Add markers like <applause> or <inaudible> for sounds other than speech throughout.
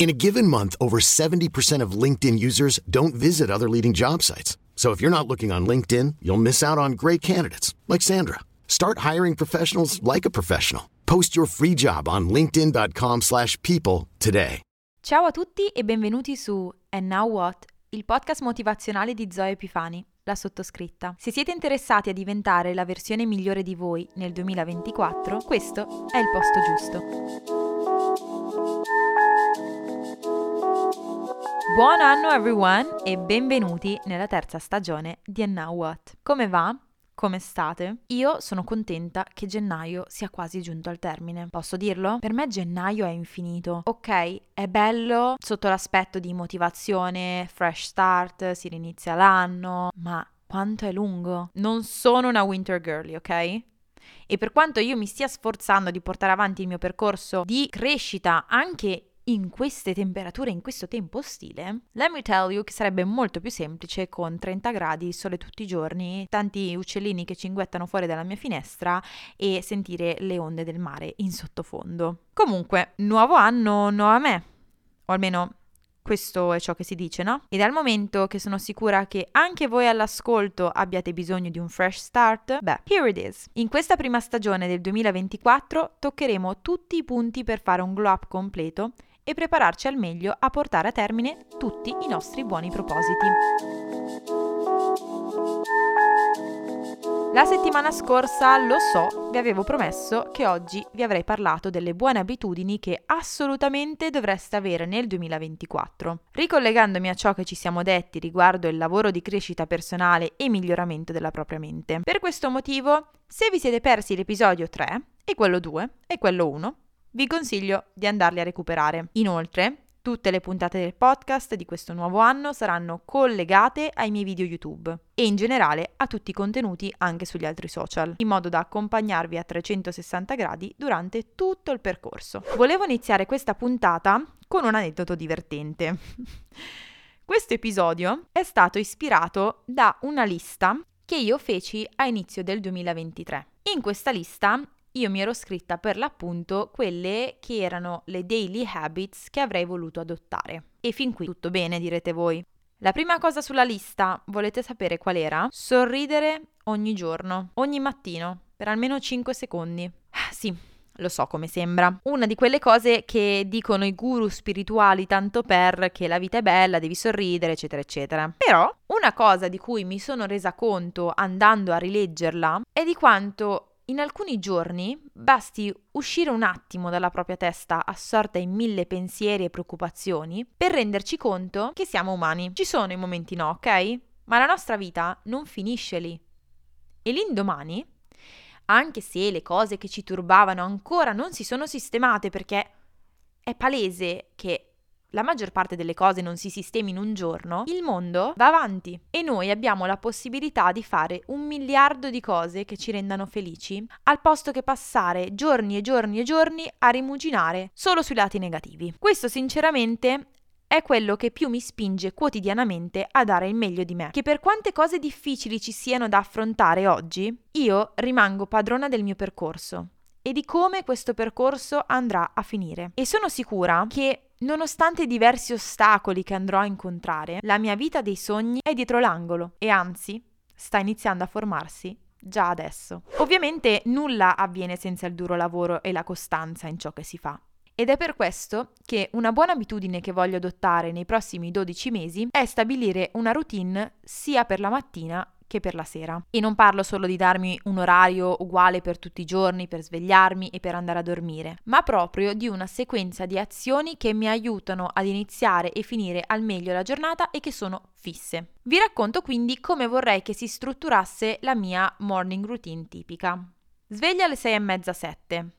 In a given month, over 70% of LinkedIn users don't visit other leading job sites. So if you're not looking on LinkedIn, you'll miss out on great candidates like Sandra. Start hiring professionals like a professional. Post your free job on linkedin.com/people today. Ciao a tutti e benvenuti su And Now What, il podcast motivazionale di Zoe Epifani, la sottoscritta. Se siete interessati a diventare la versione migliore di voi nel 2024, questo è il posto giusto. Buon anno everyone e benvenuti nella terza stagione di And Now What. Come va? Come state? Io sono contenta che gennaio sia quasi giunto al termine. Posso dirlo? Per me gennaio è infinito. Ok, è bello sotto l'aspetto di motivazione, fresh start, si rinizia l'anno, ma quanto è lungo? Non sono una winter girly, ok? E per quanto io mi stia sforzando di portare avanti il mio percorso di crescita anche in queste temperature, in questo tempo ostile, let me tell you che sarebbe molto più semplice con 30 gradi, sole tutti i giorni, tanti uccellini che cinguettano fuori dalla mia finestra e sentire le onde del mare in sottofondo. Comunque, nuovo anno, nuova me. O almeno questo è ciò che si dice, no? E dal momento che sono sicura che anche voi all'ascolto abbiate bisogno di un fresh start, beh, here it is. In questa prima stagione del 2024 toccheremo tutti i punti per fare un glow up completo e prepararci al meglio a portare a termine tutti i nostri buoni propositi. La settimana scorsa, lo so, vi avevo promesso che oggi vi avrei parlato delle buone abitudini che assolutamente dovreste avere nel 2024. Ricollegandomi a ciò che ci siamo detti riguardo il lavoro di crescita personale e miglioramento della propria mente. Per questo motivo, se vi siete persi l'episodio 3 e quello 2 e quello 1, vi consiglio di andarli a recuperare. Inoltre, tutte le puntate del podcast di questo nuovo anno saranno collegate ai miei video YouTube e in generale a tutti i contenuti anche sugli altri social, in modo da accompagnarvi a 360 gradi durante tutto il percorso. Volevo iniziare questa puntata con un aneddoto divertente. <laughs> Questo episodio è stato ispirato da una lista che io feci a inizio del 2023. In questa lista io mi ero scritta per l'appunto quelle che erano le daily habits che avrei voluto adottare. E fin qui tutto bene, direte voi. La prima cosa sulla lista, volete sapere qual era? Sorridere ogni giorno, ogni mattino, per almeno 5 secondi. Ah, sì, lo so come sembra. Una di quelle cose che dicono i guru spirituali tanto per che la vita è bella, devi sorridere, eccetera, eccetera. Però una cosa di cui mi sono resa conto andando a rileggerla è di quanto in alcuni giorni basti uscire un attimo dalla propria testa assorta in mille pensieri e preoccupazioni per renderci conto che siamo umani. Ci sono i momenti no, ok? Ma la nostra vita non finisce lì. E l'indomani, anche se le cose che ci turbavano ancora non si sono sistemate perché è palese che la maggior parte delle cose non si sistemi in un giorno, il mondo va avanti e noi abbiamo la possibilità di fare un miliardo di cose che ci rendano felici, al posto che passare giorni e giorni e giorni a rimuginare solo sui lati negativi. Questo sinceramente è quello che più mi spinge quotidianamente a dare il meglio di me. Che per quante cose difficili ci siano da affrontare oggi, io rimango padrona del mio percorso e di come questo percorso andrà a finire. E sono sicura che Nonostante i diversi ostacoli che andrò a incontrare, la mia vita dei sogni è dietro l'angolo e anzi sta iniziando a formarsi già adesso. Ovviamente nulla avviene senza il duro lavoro e la costanza in ciò che si fa. Ed è per questo che una buona abitudine che voglio adottare nei prossimi 12 mesi è stabilire una routine sia per la mattina che per la sera. E non parlo solo di darmi un orario uguale per tutti i giorni, per svegliarmi e per andare a dormire, ma proprio di una sequenza di azioni che mi aiutano ad iniziare e finire al meglio la giornata e che sono fisse. Vi racconto quindi come vorrei che si strutturasse la mia morning routine tipica. Sveglia alle 6 e mezza 7.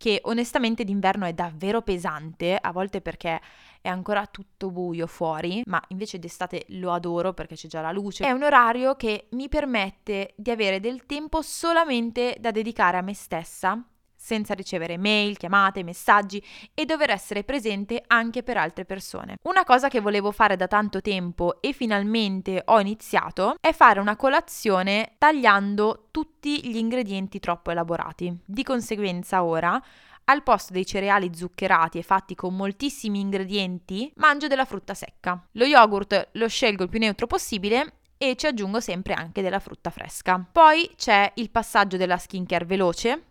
che onestamente d'inverno è davvero pesante, a volte perché è ancora tutto buio fuori, ma invece d'estate lo adoro perché c'è già la luce. È un orario che mi permette di avere del tempo solamente da dedicare a me stessa senza ricevere mail, chiamate, messaggi e dover essere presente anche per altre persone. Una cosa che volevo fare da tanto tempo e finalmente ho iniziato è fare una colazione tagliando tutti gli ingredienti troppo elaborati. Di conseguenza ora al posto dei cereali zuccherati e fatti con moltissimi ingredienti, mangio della frutta secca. Lo yogurt lo scelgo il più neutro possibile e ci aggiungo sempre anche della frutta fresca. Poi c'è il passaggio della skincare veloce,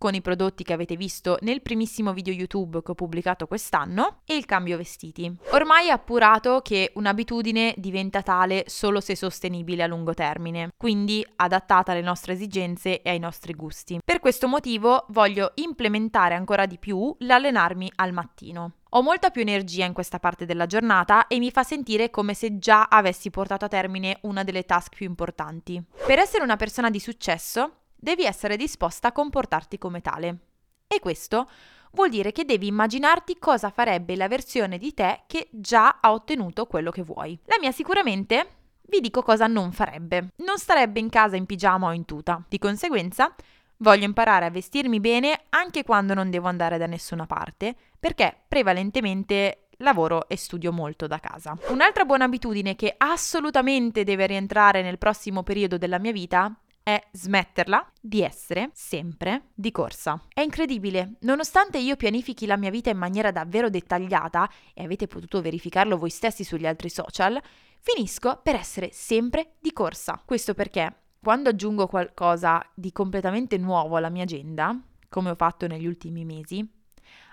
con i prodotti che avete visto nel primissimo video YouTube che ho pubblicato quest'anno e il cambio vestiti. Ormai è appurato che un'abitudine diventa tale solo se sostenibile a lungo termine, quindi adattata alle nostre esigenze e ai nostri gusti. Per questo motivo voglio implementare ancora di più l'allenarmi al mattino. Ho molta più energia in questa parte della giornata e mi fa sentire come se già avessi portato a termine una delle task più importanti. Per essere una persona di successo, devi essere disposta a comportarti come tale. E questo vuol dire che devi immaginarti cosa farebbe la versione di te che già ha ottenuto quello che vuoi. La mia sicuramente vi dico cosa non farebbe. Non starebbe in casa in pigiama o in tuta. Di conseguenza, voglio imparare a vestirmi bene anche quando non devo andare da nessuna parte, perché prevalentemente lavoro e studio molto da casa. Un'altra buona abitudine che assolutamente deve rientrare nel prossimo periodo della mia vita è smetterla di essere sempre di corsa. È incredibile, nonostante io pianifichi la mia vita in maniera davvero dettagliata, e avete potuto verificarlo voi stessi sugli altri social, finisco per essere sempre di corsa. Questo perché quando aggiungo qualcosa di completamente nuovo alla mia agenda, come ho fatto negli ultimi mesi,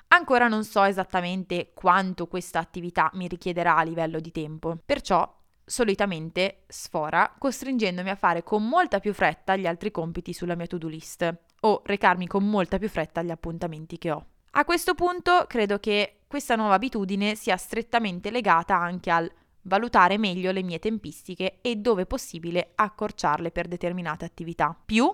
ancora non so esattamente quanto questa attività mi richiederà a livello di tempo. Perciò solitamente sfora, costringendomi a fare con molta più fretta gli altri compiti sulla mia to-do list o recarmi con molta più fretta agli appuntamenti che ho. A questo punto credo che questa nuova abitudine sia strettamente legata anche al valutare meglio le mie tempistiche e dove possibile accorciarle per determinate attività. Più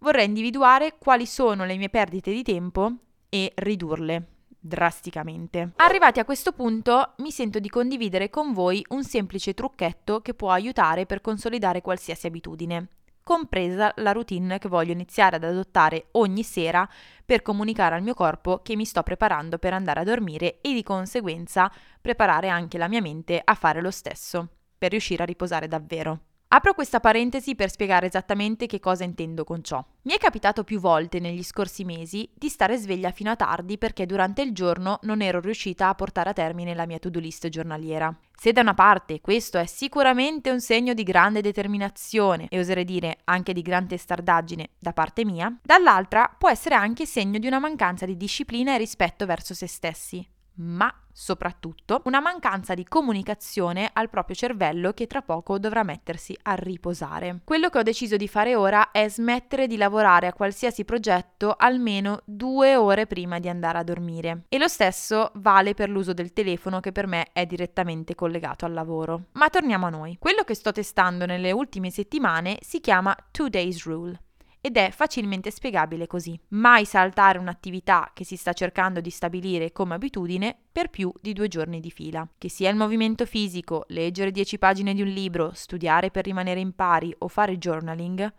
vorrei individuare quali sono le mie perdite di tempo e ridurle drasticamente. Arrivati a questo punto mi sento di condividere con voi un semplice trucchetto che può aiutare per consolidare qualsiasi abitudine compresa la routine che voglio iniziare ad adottare ogni sera per comunicare al mio corpo che mi sto preparando per andare a dormire e di conseguenza preparare anche la mia mente a fare lo stesso, per riuscire a riposare davvero. Apro questa parentesi per spiegare esattamente che cosa intendo con ciò. Mi è capitato più volte negli scorsi mesi di stare sveglia fino a tardi perché durante il giorno non ero riuscita a portare a termine la mia to-do list giornaliera. Se da una parte questo è sicuramente un segno di grande determinazione e oserei dire anche di grande testardaggine da parte mia, dall'altra può essere anche segno di una mancanza di disciplina e rispetto verso se stessi, ma soprattutto una mancanza di comunicazione al proprio cervello che tra poco dovrà mettersi a riposare. Quello che ho deciso di fare ora è smettere di lavorare a qualsiasi progetto almeno due ore prima di andare a dormire. E lo stesso vale per l'uso del telefono che per me è direttamente collegato al lavoro. Ma torniamo a noi. Quello che sto testando nelle ultime settimane si chiama Two Days Rule ed è facilmente spiegabile così. Mai saltare un'attività che si sta cercando di stabilire come abitudine per più di due giorni di fila. Che sia il movimento fisico, leggere 10 pagine di un libro, studiare per rimanere in pari o fare journaling,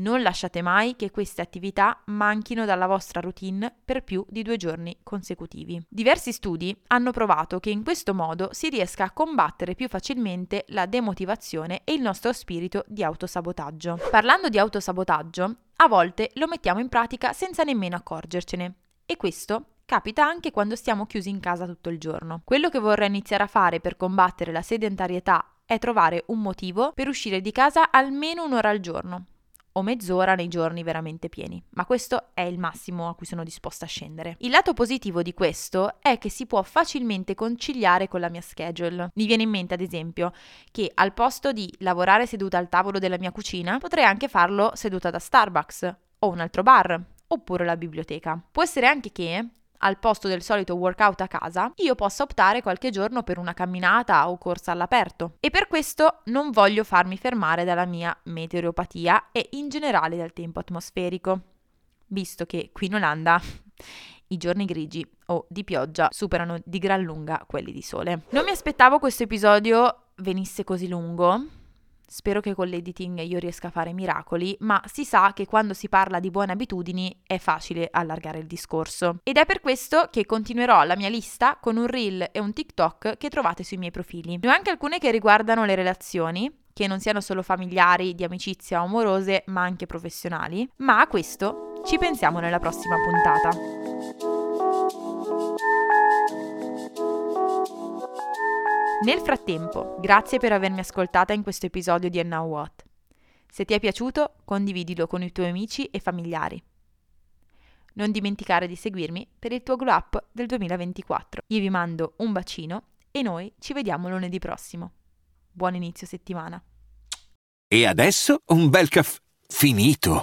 non lasciate mai che queste attività manchino dalla vostra routine per più di due giorni consecutivi. Diversi studi hanno provato che in questo modo si riesca a combattere più facilmente la demotivazione e il nostro spirito di autosabotaggio. Parlando di autosabotaggio, a volte lo mettiamo in pratica senza nemmeno accorgercene. E questo capita anche quando stiamo chiusi in casa tutto il giorno. Quello che vorrei iniziare a fare per combattere la sedentarietà è trovare un motivo per uscire di casa almeno un'ora al giorno o mezz'ora nei giorni veramente pieni, ma questo è il massimo a cui sono disposta a scendere. Il lato positivo di questo è che si può facilmente conciliare con la mia schedule. Mi viene in mente, ad esempio, che al posto di lavorare seduta al tavolo della mia cucina, potrei anche farlo seduta da Starbucks o un altro bar oppure la biblioteca. Può essere anche che al posto del solito workout a casa, io possa optare qualche giorno per una camminata o corsa all'aperto. E per questo non voglio farmi fermare dalla mia meteoropatia e in generale dal tempo atmosferico. Visto che qui in Olanda I giorni grigi o di pioggia superano di gran lunga quelli di sole. Non mi aspettavo questo episodio venisse così lungo, Spero che con l'editing io riesca a fare miracoli, ma si sa che quando si parla di buone abitudini è facile allargare il discorso. Ed è per questo che continuerò la mia lista con un reel e un TikTok che trovate sui miei profili. Ne ho anche alcune che riguardano le relazioni, che non siano solo familiari, di amicizia o amorose, ma anche professionali. Ma a questo ci pensiamo nella prossima puntata. Nel frattempo, grazie per avermi ascoltata in questo episodio di And Now What. Se ti è piaciuto, condividilo con i tuoi amici e familiari. Non dimenticare di seguirmi per il tuo glow up del 2024. Io vi mando un bacino e noi ci vediamo lunedì prossimo. Buon inizio settimana. E adesso un bel caffè finito.